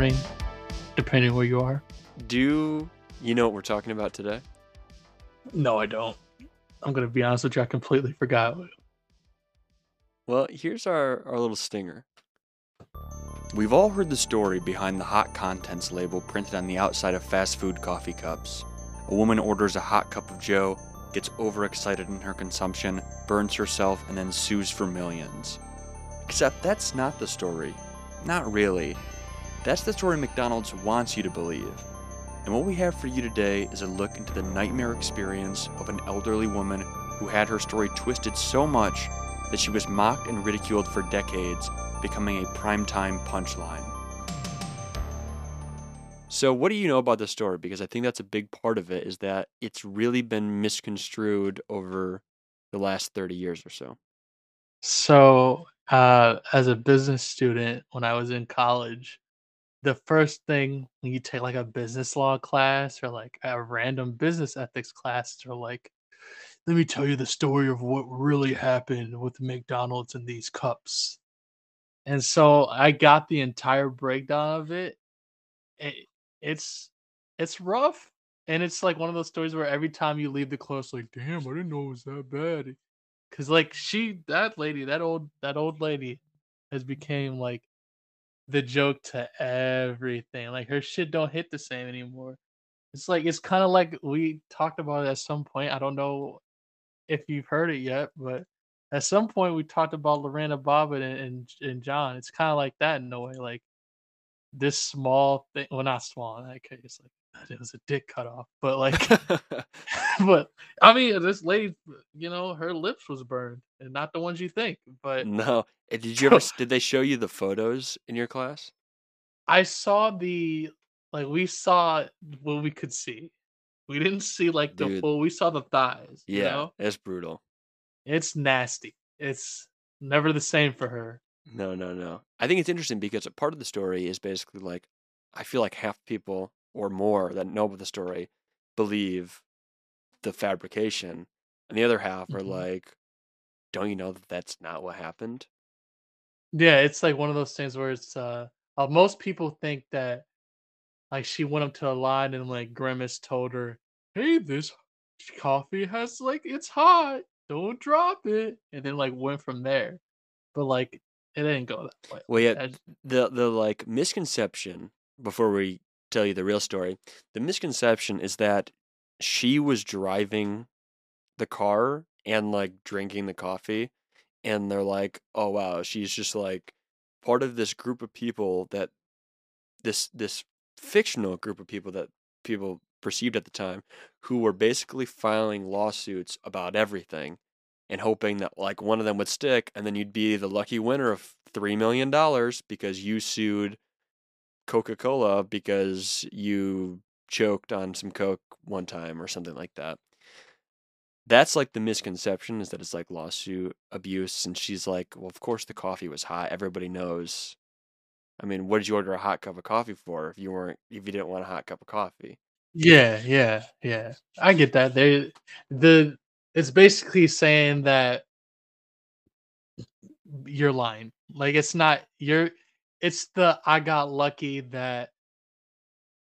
morning, depending where you are. Do you know what we're talking about today? No, I don't. I'm gonna be honest with you. I completely forgot. Well, here's our, our little stinger. We've all heard the story behind the hot contents label printed on the outside of fast food coffee cups. A woman orders a hot cup of Joe, gets overexcited in her consumption, burns herself, and then sues for millions. Except that's not the story. Not really. That's the story McDonald's wants you to believe. And what we have for you today is a look into the nightmare experience of an elderly woman who had her story twisted so much that she was mocked and ridiculed for decades, becoming a primetime punchline. So, what do you know about the story? Because I think that's a big part of it, is that it's really been misconstrued over the last 30 years or so. So, uh, as a business student, when I was in college, the first thing when you take like a business law class or like a random business ethics class, they're like, let me tell you the story of what really happened with McDonald's and these cups. And so I got the entire breakdown of it. it it's it's rough. And it's like one of those stories where every time you leave the class, like, damn, I didn't know it was that bad. Cause like she that lady, that old that old lady has became like the joke to everything. Like her shit don't hit the same anymore. It's like it's kind of like we talked about it at some point. I don't know if you've heard it yet, but at some point we talked about Lorena Bobbitt and and, and John. It's kind of like that in a way. Like this small thing, well, not small in that case. Like it was a dick cut off, but like, but I mean, this lady, you know, her lips was burned, and not the ones you think. But no, eh, did you ever? did they show you the photos in your class? I saw the like we saw what we could see. We didn't see like the Dude. full. We saw the thighs. Yeah, you know? it's brutal. It's nasty. It's never the same for her. No, no, no. I think it's interesting because a part of the story is basically like I feel like half people or more that know about the story believe the fabrication, and the other half mm-hmm. are like, "Don't you know that that's not what happened?" Yeah, it's like one of those things where it's uh, uh most people think that like she went up to a line and like Grimace told her, "Hey, this coffee has like it's hot. Don't drop it." And then like went from there. But like it didn't go that way. Well, yeah, the the like misconception before we tell you the real story, the misconception is that she was driving the car and like drinking the coffee and they're like, "Oh wow, she's just like part of this group of people that this this fictional group of people that people perceived at the time who were basically filing lawsuits about everything and hoping that like one of them would stick and then you'd be the lucky winner of 3 million dollars because you sued Coca-Cola because you choked on some coke one time or something like that. That's like the misconception is that it's like lawsuit abuse and she's like, "Well, of course the coffee was hot. Everybody knows I mean, what did you order a hot cup of coffee for if you weren't if you didn't want a hot cup of coffee? Yeah, yeah, yeah. I get that. They the it's basically saying that you're lying. Like it's not you're it's the I got lucky that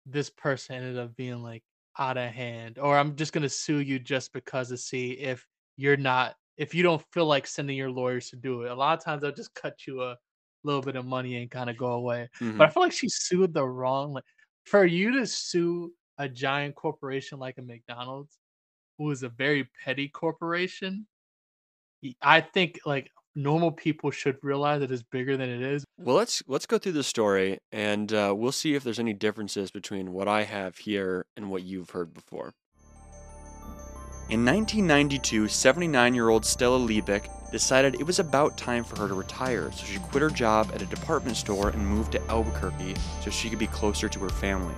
this person ended up being like out of hand or I'm just going to sue you just because to see if you're not if you don't feel like sending your lawyers to do it. A lot of times they'll just cut you a little bit of money and kind of go away. Mm-hmm. But I feel like she sued the wrong like for you to sue a giant corporation like a McDonald's, who is a very petty corporation. I think like normal people should realize it is bigger than it is. Well, let's let's go through the story and uh, we'll see if there's any differences between what I have here and what you've heard before. In 1992, 79 year old Stella Liebeck decided it was about time for her to retire, so she quit her job at a department store and moved to Albuquerque so she could be closer to her family.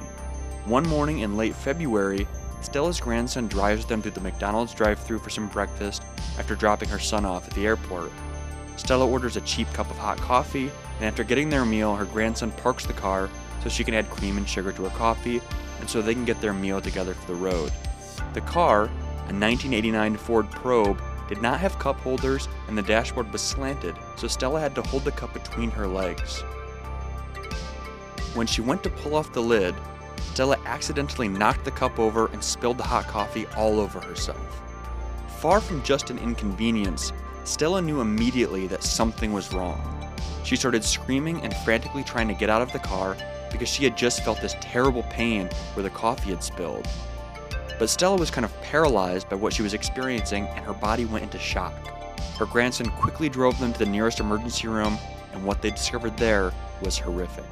One morning in late February, Stella's grandson drives them to the McDonald's drive through for some breakfast after dropping her son off at the airport. Stella orders a cheap cup of hot coffee, and after getting their meal, her grandson parks the car so she can add cream and sugar to her coffee and so they can get their meal together for the road. The car, a 1989 Ford Probe, did not have cup holders and the dashboard was slanted, so Stella had to hold the cup between her legs. When she went to pull off the lid, Stella accidentally knocked the cup over and spilled the hot coffee all over herself. Far from just an inconvenience, Stella knew immediately that something was wrong. She started screaming and frantically trying to get out of the car because she had just felt this terrible pain where the coffee had spilled. But Stella was kind of paralyzed by what she was experiencing and her body went into shock. Her grandson quickly drove them to the nearest emergency room, and what they discovered there was horrific.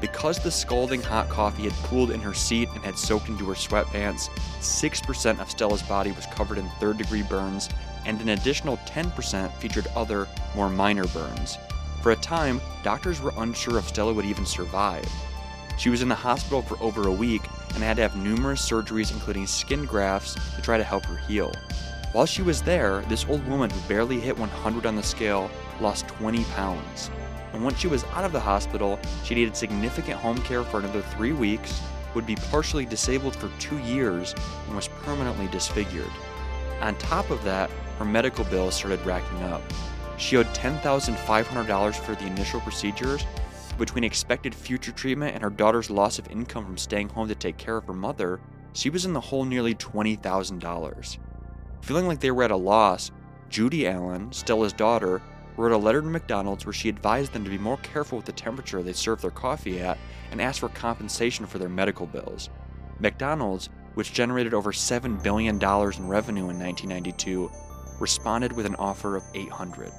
Because the scalding hot coffee had pooled in her seat and had soaked into her sweatpants, 6% of Stella's body was covered in third degree burns, and an additional 10% featured other, more minor burns. For a time, doctors were unsure if Stella would even survive. She was in the hospital for over a week and had to have numerous surgeries, including skin grafts, to try to help her heal. While she was there, this old woman who barely hit 100 on the scale lost 20 pounds and once she was out of the hospital, she needed significant home care for another three weeks, would be partially disabled for two years, and was permanently disfigured. On top of that, her medical bills started racking up. She owed $10,500 for the initial procedures. Between expected future treatment and her daughter's loss of income from staying home to take care of her mother, she was in the hole nearly $20,000. Feeling like they were at a loss, Judy Allen, Stella's daughter, wrote a letter to McDonald's where she advised them to be more careful with the temperature they serve their coffee at and asked for compensation for their medical bills. McDonald's, which generated over $7 billion in revenue in 1992, responded with an offer of 800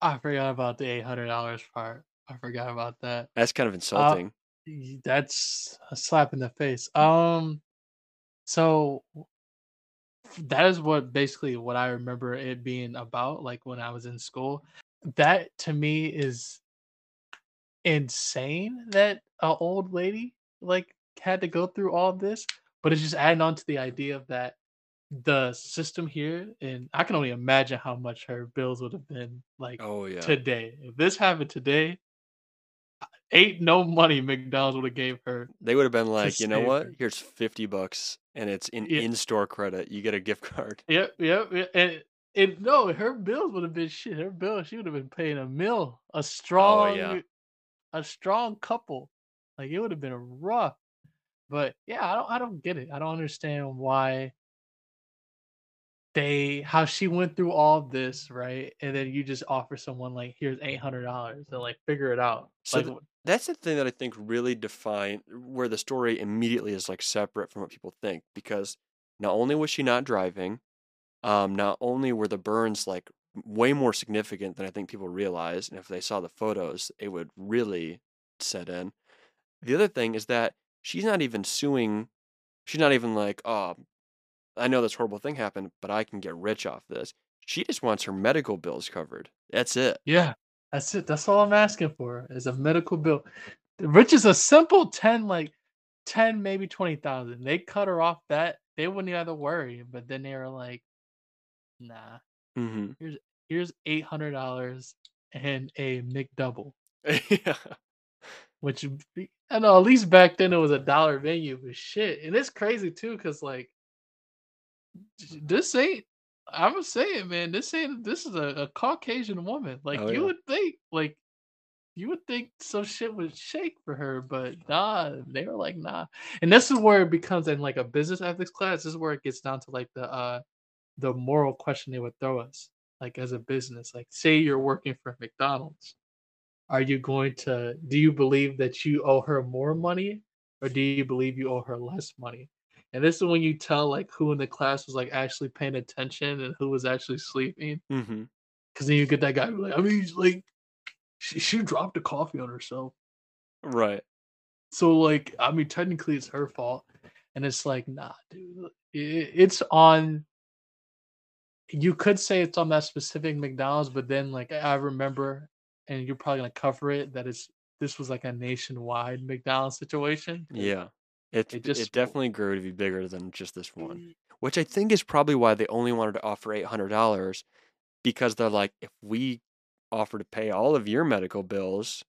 I forgot about the $800 part. I forgot about that. That's kind of Uh, insulting. y- that's a slap in the face. Um, so that is what basically what I remember it being about, like when I was in school. That to me is insane that a old lady like had to go through all this, but it's just adding on to the idea of that the system here, and I can only imagine how much her bills would have been like Oh yeah. today. If this happened today, ain't no money McDonald's would have gave her. They would have been like, you know what? her. Here's 50 bucks and it's in Yeah. in-store credit. You get a gift card. Yep, yep, yep. And, and no, her bills would have been shit. Her bill, she would have been paying a mill, a oh, strong, a strong couple. Like it would have been rough. But yeah, I don't, I don't get it. I don't understand why they, how she went through all of this, right? And then you just offer someone like, here's eight hundred dollars and like figure it out. So like, th- that's the thing that I think really define where the story immediately is like separate from what people think because not only was she not driving, um, not only were the burns like way more significant than I think people realize, and if they saw the photos, it would really set in. The other thing is that she's not even suing. She's not even like, oh, I know this horrible thing happened, but I can get rich off this. She just wants her medical bills covered. That's it. yeah, that's it. That's all I'm asking for is a medical bill, Rich is a simple ten, like ten, maybe twenty thousand. They cut her off that they wouldn't even have to worry. But then they were like, nah, hmm here's eight hundred dollars and a McDouble, yeah. which I know at least back then it was a dollar menu, but shit, and it's crazy too, cause like this ain't. I'm saying, man, this ain't. This is a, a Caucasian woman. Like Oh, you yeah. would think, like you would think some shit would shake for her, but nah, they were like, nah. And this is where it becomes in like a business ethics class. This is where it gets down to like the uh the moral question they would throw us, like as a business. Like, say you're working for McDonald's. Are you going to do you believe that you owe her more money or do you believe you owe her less money? And this is when you tell like who in the class was like actually paying attention and who was actually sleeping. hmm Cause then you get that guy like, I mean, like she, she dropped the coffee on herself. Right. So like, I mean, technically it's her fault, and it's like, nah, dude, i it's on. You could say it's on that specific McDonald's, but then like I remember, and you're probably gonna cover it that it's this was like a nationwide McDonald's situation. Yeah. It It it just- definitely grew to be bigger than just this one, which I think is probably why they only wanted to offer eight hundred dollars, because they're like, if we offer to pay all of your medical bills,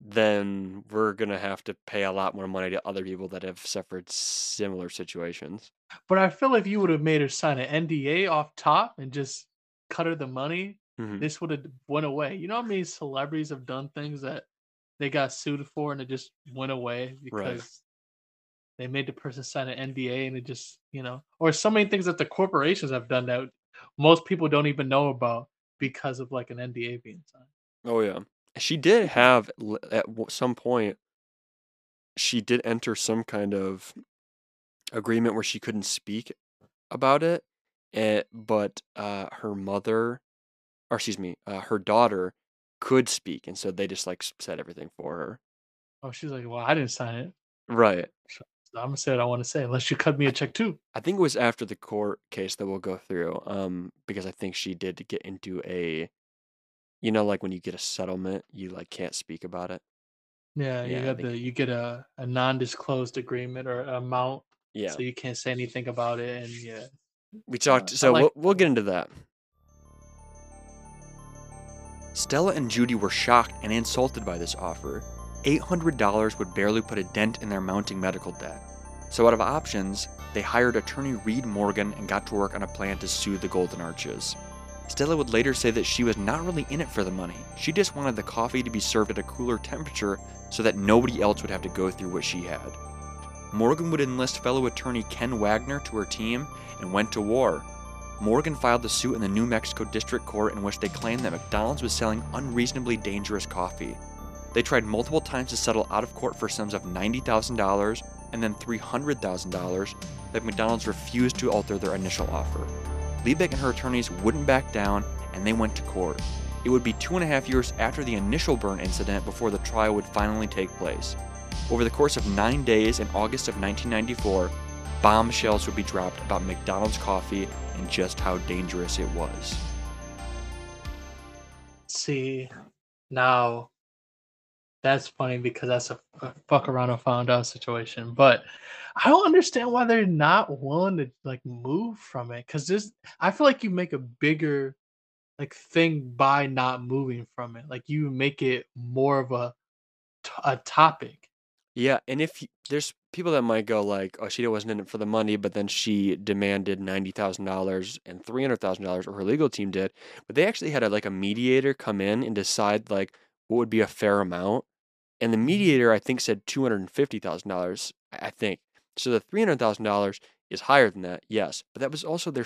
then we're gonna have to pay a lot more money to other people that have suffered similar situations. But I feel if you would have made her sign an NDA off top and just cut her the money, Mhm. this would have went away. You know how many celebrities have done things that they got sued for and it just went away because they made the person sign an NDA and it just, you know, or so many things that the corporations have done that most people don't even know about because of like an NDA being signed. Oh yeah, she did have at some point. She did enter some kind of agreement where she couldn't speak about it, eh, but uh, her mother, or excuse me, uh, her daughter could speak, and so they just like said everything for her. Oh, she's like, well, I didn't sign it. Right. So I'm gonna say what I want to say, unless you cut me a check too. I think it was after the court case that we'll go through, um, because I think she did get into a, you know, like when you get a settlement, you like can't speak about it. Yeah, you Yeah, I got the you get a, a non-disclosed agreement or amount, Yeah, so you can't say anything about it, and yeah, we talked. I So like- we'll we'll get into that. Stella and Judy were shocked and insulted by this offer. $800 would barely put a dent in their mounting medical debt. So, out of options, they hired attorney Reed Morgan and got to work on a plan to sue the Golden Arches. Stella would later say that she was not really in it for the money. She just wanted the coffee to be served at a cooler temperature so that nobody else would have to go through what she had. Morgan would enlist fellow attorney Ken Wagner to her team and went to war. Morgan filed the suit in the New Mexico District Court in which they claimed that McDonald's was selling unreasonably dangerous coffee. They tried multiple times to settle out of court for sums of $90,000 and then $300,000, but McDonald's refused to alter their initial offer. Liebeck and her attorneys wouldn't back down and they went to court. It would be two and a half years after the initial burn incident before the trial would finally take place. Over the course of nine days in August of 1994, bombshells would be dropped about McDonald's coffee and just how dangerous it was. See, now that's funny because that's a, a fuck around and found out situation. But I don't understand why they're not willing to like move from it. Cause this, I feel like you make a bigger like thing by not moving from it. Like you make it more of a a topic. Yeah, and if there's people that might go like, "Oh, she wasn't in it for the money," but then she demanded ninety thousand dollars and three hundred thousand dollars, or her legal team did. But they actually had a, like a mediator come in and decide like what would be a fair amount, and the mediator I think said two hundred and fifty thousand dollars. I I think so. The three hundred thousand dollars is higher than that, yes, but that was also their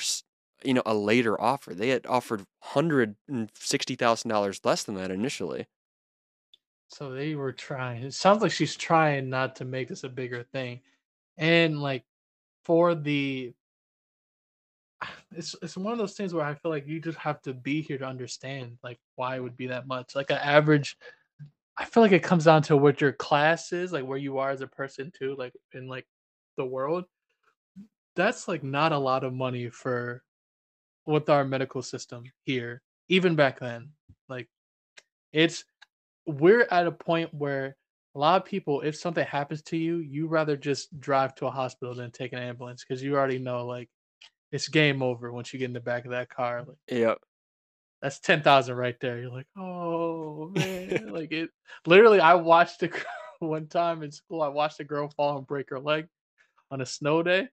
you know a later offer. They had offered hundred and sixty thousand dollars less than that initially. So they were trying. It sounds like she's trying not to make this a bigger thing. And like for the it's it's one of those things where I feel like you just have to be here to understand like why it would be that much. Like an average I feel like it comes down to what your class is, like where you are as a person too, like in like the world. That's like not a lot of money for with our medical system here, even back then. Like it's we're at a point where a lot of people, if something happens to you, you rather just drive to a hospital than take an ambulance because you already know like it's game over once you get in the back of that car. Like Yeah, that's ten thousand right there. You're like, oh man, like it. Literally, I watched a one time in school. I watched a girl fall and break her leg on a snow day.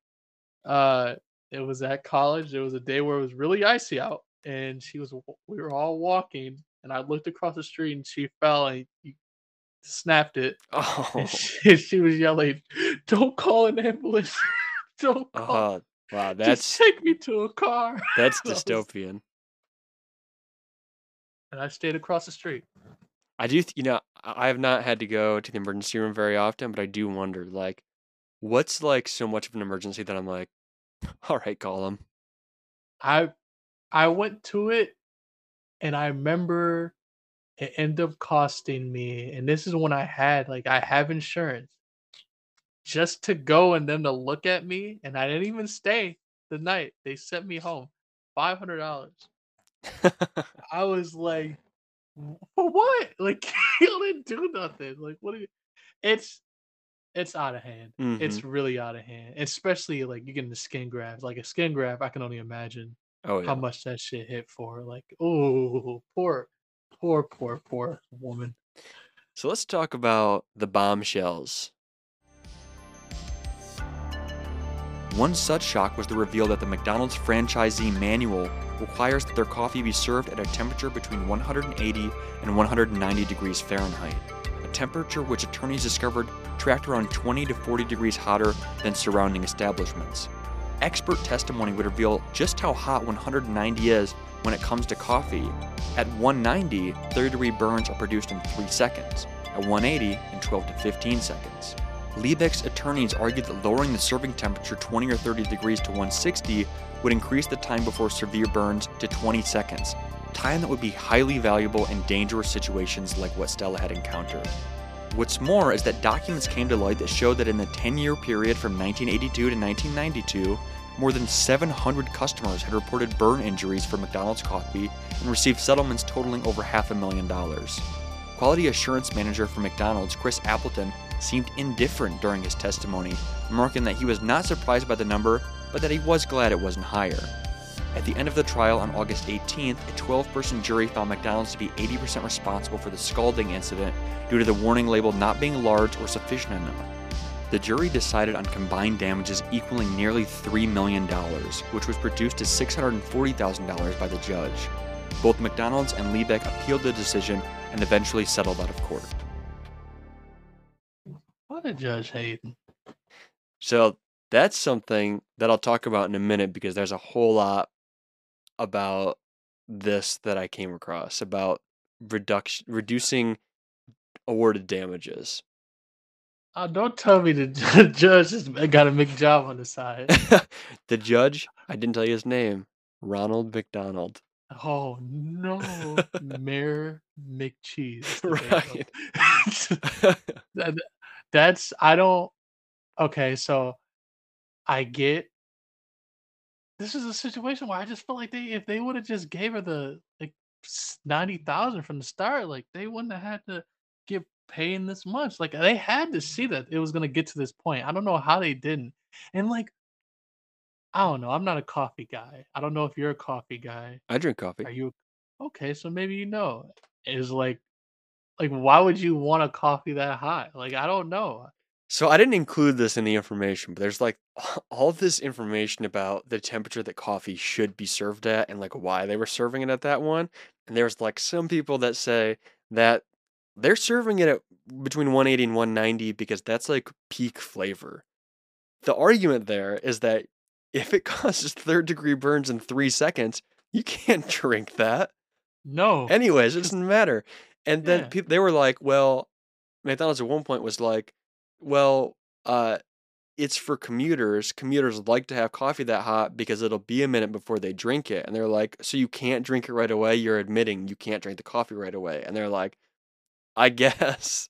Uh, it was at college. It was a day where it was really icy out, and she was. We were all walking, and I looked across the street, and she fell and he snapped it. Oh, she, she was yelling, "Don't call an ambulance! Don't call! uh, wow, Just that's take me to a car!" that's dystopian. And I stayed across the street. I do, th- you know, I have not had to go to the emergency room very often, but I do wonder, like, what's like so much of an emergency that I'm like, all right, call him. I I went to it and I remember it ended up costing me and this is when I had like I have insurance just to go and them to look at me and I didn't even stay the night. They sent me home. $500. I was like for what? Like you didn't do nothing. Like what do you it's it's out of hand. It's mm-hmm. really out of hand. Especially like you getting the skin grafts. Like a skin graft, I can only imagine oh yeah, how much that shit hit for. Like, oh, poor, poor, poor, poor woman. So let's talk about the bombshells. One such shock was the reveal that the McDonald's franchisee manual requires that their coffee be served at a temperature between 180 and 190 degrees Fahrenheit, a temperature which attorneys discovered tracked around 20 to 40 degrees hotter than surrounding establishments. Expert testimony would reveal just how hot 190 is when it comes to coffee. At 190, third degree burns are produced in 3 seconds, at 180, in 12 to 15 seconds. Liebeck's attorneys argued that lowering the serving temperature 20 or 30 degrees to 160 would increase the time before severe burns to 20 seconds, time that would be highly valuable in dangerous situations like what Stella had encountered. What's more is that documents came to light that showed that in the 10 year period from 1982 to 1992, more than 700 customers had reported burn injuries for McDonald's coffee and received settlements totaling over half a million dollars. Quality assurance manager for McDonald's, Chris Appleton, seemed indifferent during his testimony, remarking that he was not surprised by the number, but that he was glad it wasn't higher. At the end of the trial on August 18th, a 12 person jury found McDonald's to be 80% responsible for the scalding incident due to the warning label not being large or sufficient enough. The jury decided on combined damages equaling nearly $3 million, which was reduced to $640,000 by the judge. Both McDonald's and Liebeck appealed the decision and eventually settled out of court. What a Judge Hayden. So that's something that I'll talk about in a minute because there's a whole lot about this that I came across about reduction reducing awarded damages. Oh, don't tell me the judge has got a McJob on the side. the judge, I didn't tell you his name, Ronald McDonald. Oh no, Mayor McCheese. Right. That- that's I don't. Okay, so I get. This is a situation where I just feel like they, if they would have just gave her the like ninety thousand from the start, like they wouldn't have had to get paying this much. Like they had to see that it was gonna get to this point. I don't know how they didn't. And like, I don't know. I'm not a coffee guy. I don't know if you're a coffee guy. I drink coffee. Are you okay? So maybe you know. Is like, like why would you want a coffee that hot? Like I don't know. So I didn't include this in the information, but there's like all this information about the temperature that coffee should be served at and like why they were serving it at that one. And there's like some people that say that they're serving it at between 180 and 190 because that's like peak flavor. The argument there is that if it causes third degree burns in three seconds, you can't drink that. No. Anyways, it doesn't matter. And then Yeah. peop they were like, well, McDonald's at one point was like, well, uh, it's for commuters. Commuters like to have coffee that hot because it'll be a minute before they drink it. And they're like, so you can't drink it right away. You're admitting you can't drink the coffee right away. And they're like, I guess.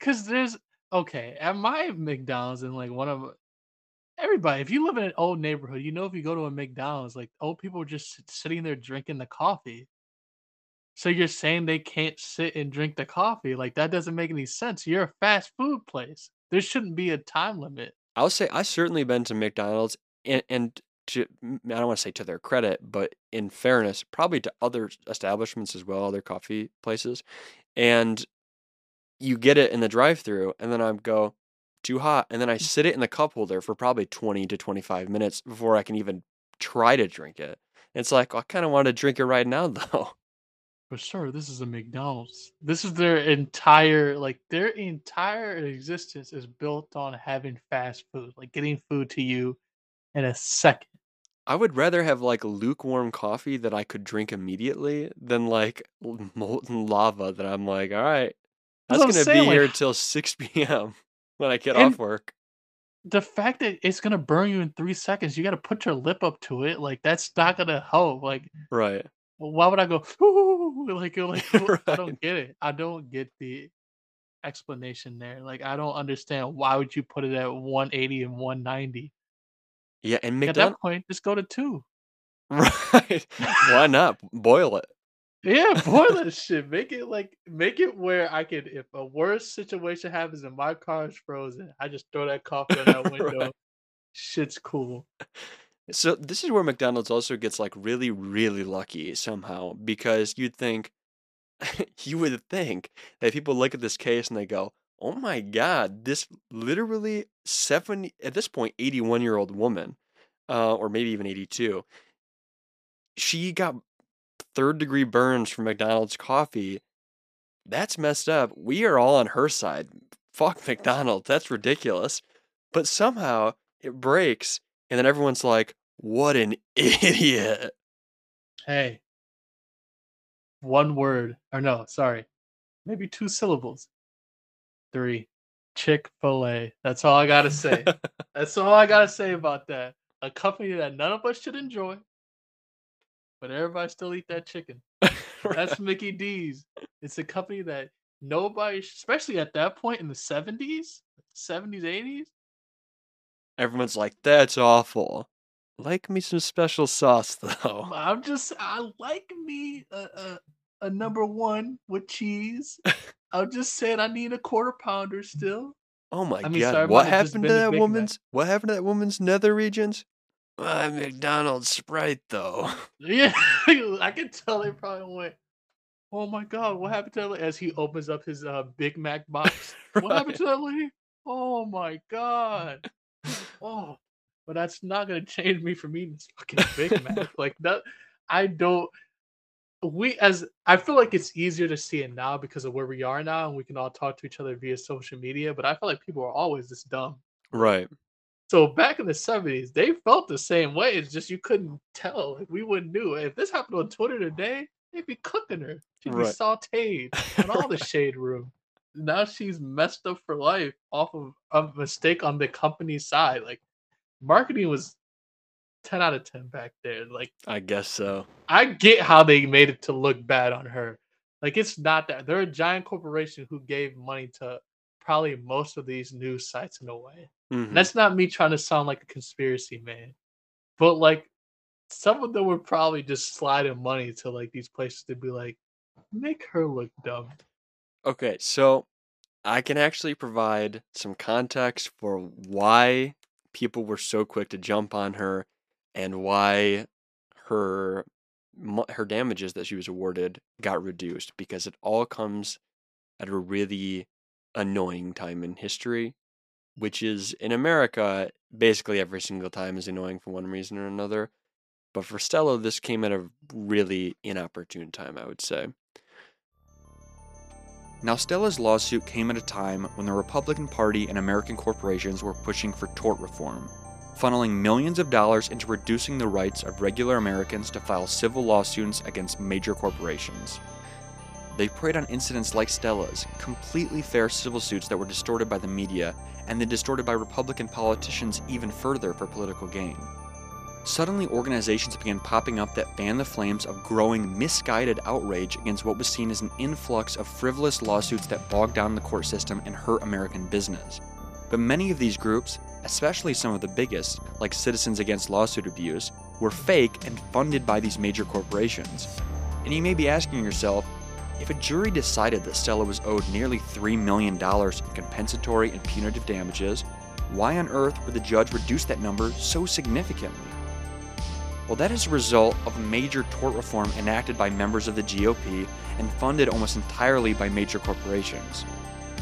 Cause there's okay at my McDonald's in like one of everybody. If you live in an old neighborhood, you know if you go to a McDonald's, like old people are just sitting there drinking the coffee. So you're saying they can't sit and drink the coffee? Like that doesn't make any sense. You're a fast food place. There shouldn't be a time limit. I'll say I've certainly been to McDonald's and, and to I don't want to say to their credit, but in fairness, probably to other establishments as well, other coffee places. And you get it in the drive through and then I go too hot and then I sit it in the cup holder for probably 20 to 25 minutes before I can even try to drink it. It's like I kind of want to drink it right now though. But sure, this is a McDonald's. This is their entire like their entire existence is built on having fast food, like getting food to you in a second. I would rather have like lukewarm coffee that I could drink immediately than like molten lava that I'm like, all right, That's that's I'm gonna saying, be like- here till 6 p.m. when I get And- off work. The fact that it's gonna burn you in three seconds, you gotta put your lip up to it. Like that's not gonna help. Like Right. why would I go "Ooh," like like I don't get it. I don't get the explanation there. Like I don't understand why would you put it at 180 and 190? Yeah, and At that point, just go to two. Right. Why not? Boil it. Yeah, boil that shit. Make it like make it where I could if a worse situation happens and my car is frozen, I just throw that coffee on that window. Right. Shit's cool. So this is where McDonald's also gets like really, really lucky somehow because you'd think, you would think that people look at this case and they go, "Oh my God, this literally seventy at this point eighty one year old woman, uh, or maybe even eighty two, she got third degree burns from McDonald's coffee. That's messed up. We are all on her side. Fuck McDonald's. That's ridiculous. But somehow it breaks, and then everyone's like, what an idiot. Hey, one word, or no, sorry, maybe two syllables. Three. Chick fil A. That's all I got to say. That's all I got to say about that. A company that none of us should enjoy, but everybody still eat that chicken. That's Mickey D's. It's a company that nobody, especially at that point in the 70s, 70s, 80s, Everyone's like, that's awful. Like me some special sauce though. I'm just I like me a, a, a number one with cheese. I'm just saying I need a quarter pounder still. Oh my I mean, god, sorry, what might have just happened to that woman's what happened to that woman's nether regions? Uh, McDonald's Sprite though. Yeah, I can tell they probably went. Oh my god, what happened to that? lady?" As he opens up his uh, Big Mac box, what happened to that lady? Oh my god. Oh, but that's not gonna change me from eating this fucking Big Mac. like that, I don't. We as I feel like it's easier to see it now because of where we are now, and we can all talk to each other via social media. But I feel like people are always this dumb. Right. So back in the seventies, they felt the same way. It's just you couldn't tell. We wouldn't knew. If this happened on Twitter today, they'd be cooking her. She'd be sauteed in all the shade room. Now she's messed up for life off of a mistake on the company's side. Like marketing was ten out of ten back there. Like I guess so. I get how they made it to look bad on her. Like it's not that they're a giant corporation who gave money to probably most of these news sites in a way. Mhm. That's not me trying to sound like a conspiracy man, but like some of them were probably just sliding money to like these places to be like, make her look dumb. Okay, so I can actually provide some context for why people were so quick to jump on her and why her her damages that she was awarded got reduced because it all comes at a really annoying time in history, which is in America basically every single time is annoying for one reason or another. But for Stella, this came at a really inopportune time, I would say. Now, Stella's lawsuit came at a time when the Republican Party and American corporations were pushing for tort reform, funneling millions of dollars into reducing the rights of regular Americans to file civil lawsuits against major corporations. They preyed on incidents like Stella's, completely fair civil suits that were distorted by the media and then distorted by Republican politicians even further for political gain. Suddenly, organizations began popping up that fanned the flames of growing misguided outrage against what was seen as an influx of frivolous lawsuits that bogged down the court system and hurt American business. But many of these groups, especially some of the biggest, like Citizens Against Lawsuit Abuse, were fake and funded by these major corporations. And you may be asking yourself, if a jury decided that Stella was owed nearly $3 million in compensatory and punitive damages, why on earth would the judge reduce that number so significantly? Well, that is a result of major tort reform enacted by members of the GOP and funded almost entirely by major corporations.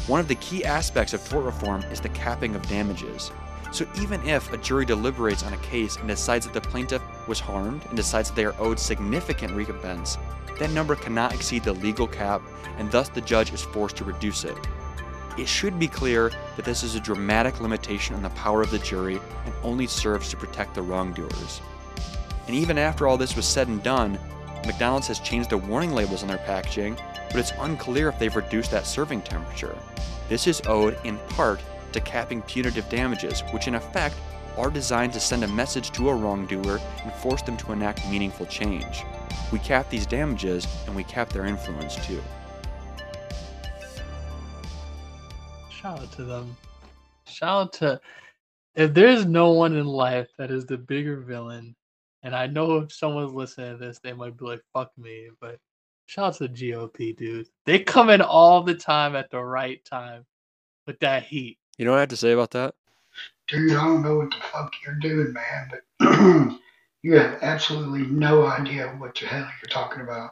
One of the key aspects of tort reform is the capping of damages. So even if a jury deliberates on a case and decides that the plaintiff was harmed and decides that they are owed significant recompense, that number cannot exceed the legal cap and thus the judge is forced to reduce it. It should be clear that this is a dramatic limitation on the power of the jury and only serves to protect the wrongdoers. And even after all this was said and done, McDonald's has changed the warning labels on their packaging, but it's unclear if they've reduced that serving temperature. This is owed in part to capping punitive damages, which in effect are designed to send a message to a wrongdoer and force them to enact meaningful change. We cap these damages and we cap their influence too. Shout out to them. Shout out to if there's no one in life that is the bigger villain, and I know if someone's listening to this, they might be like, fuck me, but shout out to the GOP, dude. They come in all the time at the right time with that heat. You know what I have to say about that? Dude, I don't know what the fuck you're doing, man, but you have absolutely no idea what the hell you're talking about.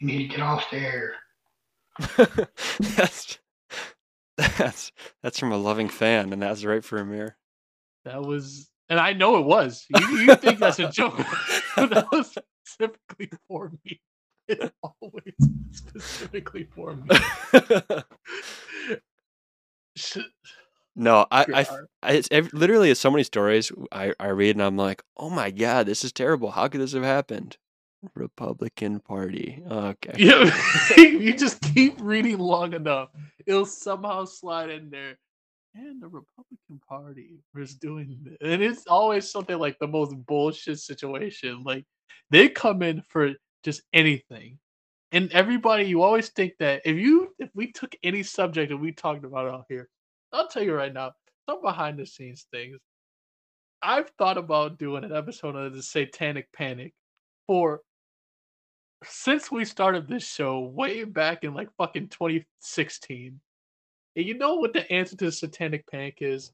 You need to get off the air. that's that's that's from a loving fan, and that's right for Emir. That was, and I know it was. You, you think that's a joke? that was specifically for me. It always specifically for me. No, I, I. I- it's ev- literally it's so many stories I, I read and I'm like, oh my god, this is terrible. How could this have happened? Republican Party. Okay. You, you just keep reading long enough, it'll somehow slide in there. And the Republican Party was doing this. And it's always something like the most bullshit situation. Like they come in for just anything. And everybody, you always think that if you if we took any subject and we talked about it out here, I'll tell you right now, some behind the scenes things. I've thought about doing an episode of the Satanic Panic for since we started this show way back in like fucking 2016. And you know what the answer to the satanic panic is?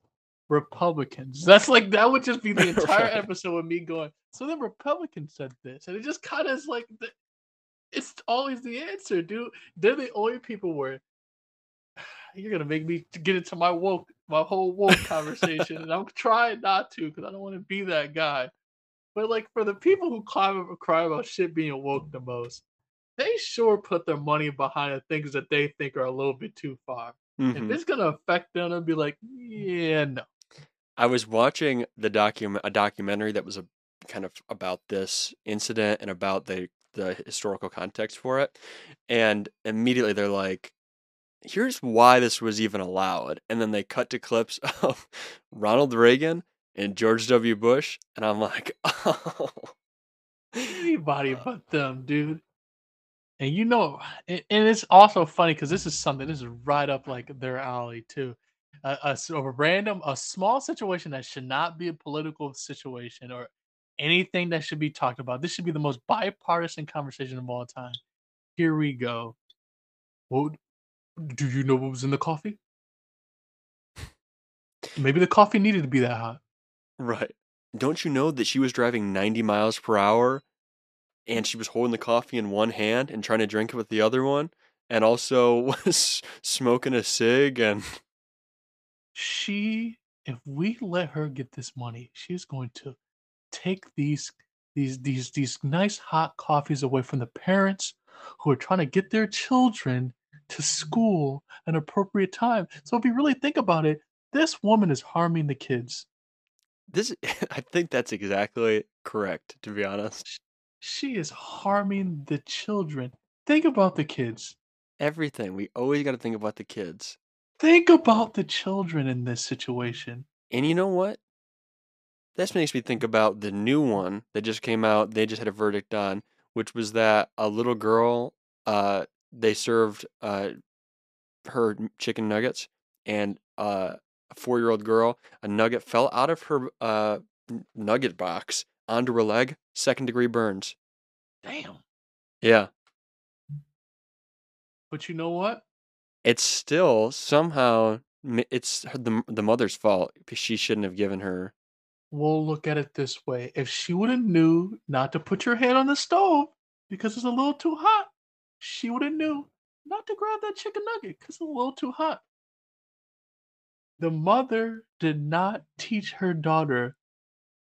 Republicans. That's like that would just be the entire Right. episode of me going. So the Republicans said this, and it just kind of is like the, it's always the answer, dude. They're the only people where you're gonna make me get into my woke, my whole woke conversation, and I'm trying not to because I don't want to be that guy. But like for the people who cry, cry about shit being woke the most, they sure put their money behind the things that they think are a little bit too far. If Mhm. it's gonna affect them, they'll be like, yeah, no. I was watching the document a documentary that was a kind of about this incident and about the the historical context for it. And immediately they're like, here's why this was even allowed. And then they cut to clips of Ronald Reagan and George W. Bush. And I'm like, oh. Anybody uh. but them, dude. And you know, and, it's also funny because this is something. This is right up like their alley too. A, a, a random, a small situation that should not be a political situation or anything that should be talked about. This should be the most bipartisan conversation of all time. Here we go. Well, do you know what was in the coffee? Maybe the coffee needed to be that hot. Right. Don't you know that she was driving 90 miles per hour and she was holding the coffee in one hand and trying to drink it with the other one and also was smoking a cig and she if we let her get this money she's going to take these these these these nice hot coffees away from the parents who are trying to get their children to school an appropriate time so if you really think about it this woman is harming the kids this I think that's exactly correct to be honest. she is harming the children think about the kids Everything. We always got to think about the kids. think about the children in this situation And you know what? This makes me think about the new one that just came out. They just had a verdict on, which was that a little girl, uh, they served uh, her chicken nuggets, and uh, a four-year-old girl, a nugget fell out of her uh, nugget box onto her leg, second-degree burns. damn Yeah, but you know what it's still somehow it's the the mother's fault. because She shouldn't have given her. we'll look at it this way. If she would have knew not to put your hand on the stove because it's a little too hot, she would have knew not to grab that chicken nugget because it's a little too hot. The mother did not teach her daughter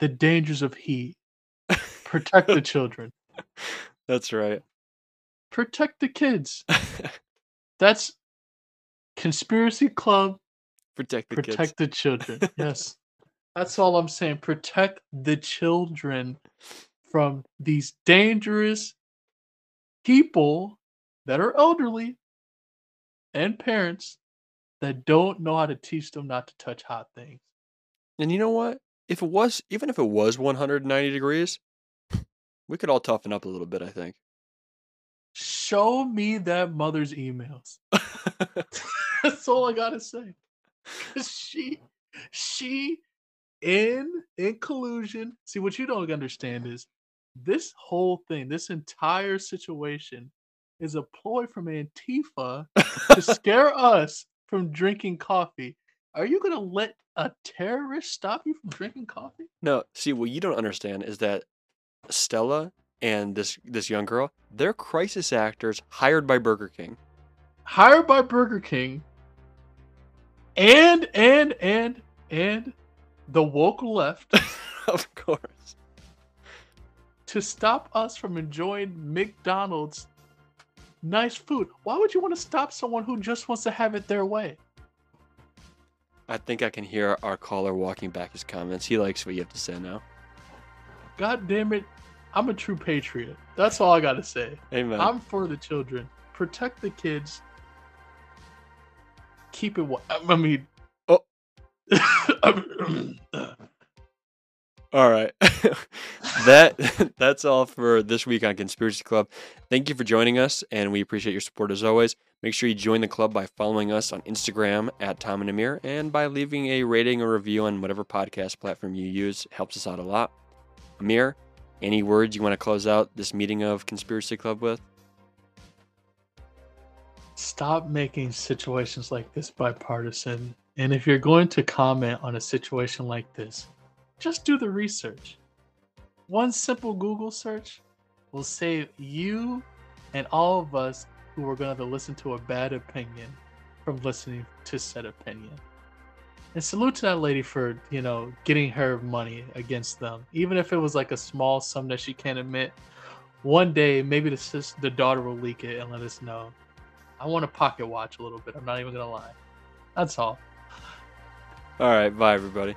the dangers of heat. Protect the children. That's right. Protect the kids. That's conspiracy club Protect the protect kids. the children. Yes. That's all I'm saying. Protect the children from these dangerous people that are elderly and parents that don't know how to teach them not to touch hot things. And you know what? If it was, even if it was 190 degrees, we could all toughen up a little bit, I think. Show me that mother's emails. That's all I gotta say. She, she, in in collusion. See what you don't understand is this whole thing, this entire situation, is a ploy from Antifa to scare us from drinking coffee. Are you gonna let a terrorist stop you from drinking coffee? no, see, what you don't understand is that Stella and this this young girl, they're crisis actors hired by Burger King. Hired by Burger King, and and and and the woke left of course. To stop us from enjoying McDonald's nice food. Why would you want to stop someone who just wants to have it their way? I think I can hear our caller walking back his comments. He likes what you have to say now. God damn it. I'm a true patriot. That's all I got to say. Amen. I'm for the children. Protect the kids. Keep it. wa- I mean. Oh. Uh, All right. that that's all for this week on Conspiracy Club. Thank you for joining us, and we appreciate your support as always. Make sure you join the club by following us on Instagram at Tom and Emir, and by leaving a rating or review on whatever podcast platform you use. It helps us out a lot. Emir, any words you want to close out this meeting of Conspiracy Club with? stop making situations like this bipartisan. And if you're going to comment on a situation like this, just do the research. One simple Google search will save you and all of us who are going to listen to a bad opinion from listening to said opinion. And salute to that lady for, you know, getting her money against them. Even if it was like a small sum that she can't admit, one day maybe the sister, the daughter will leak it and let us know. I want a pocket watch a little bit. I'm not even gonna lie. That's all. All right, bye everybody.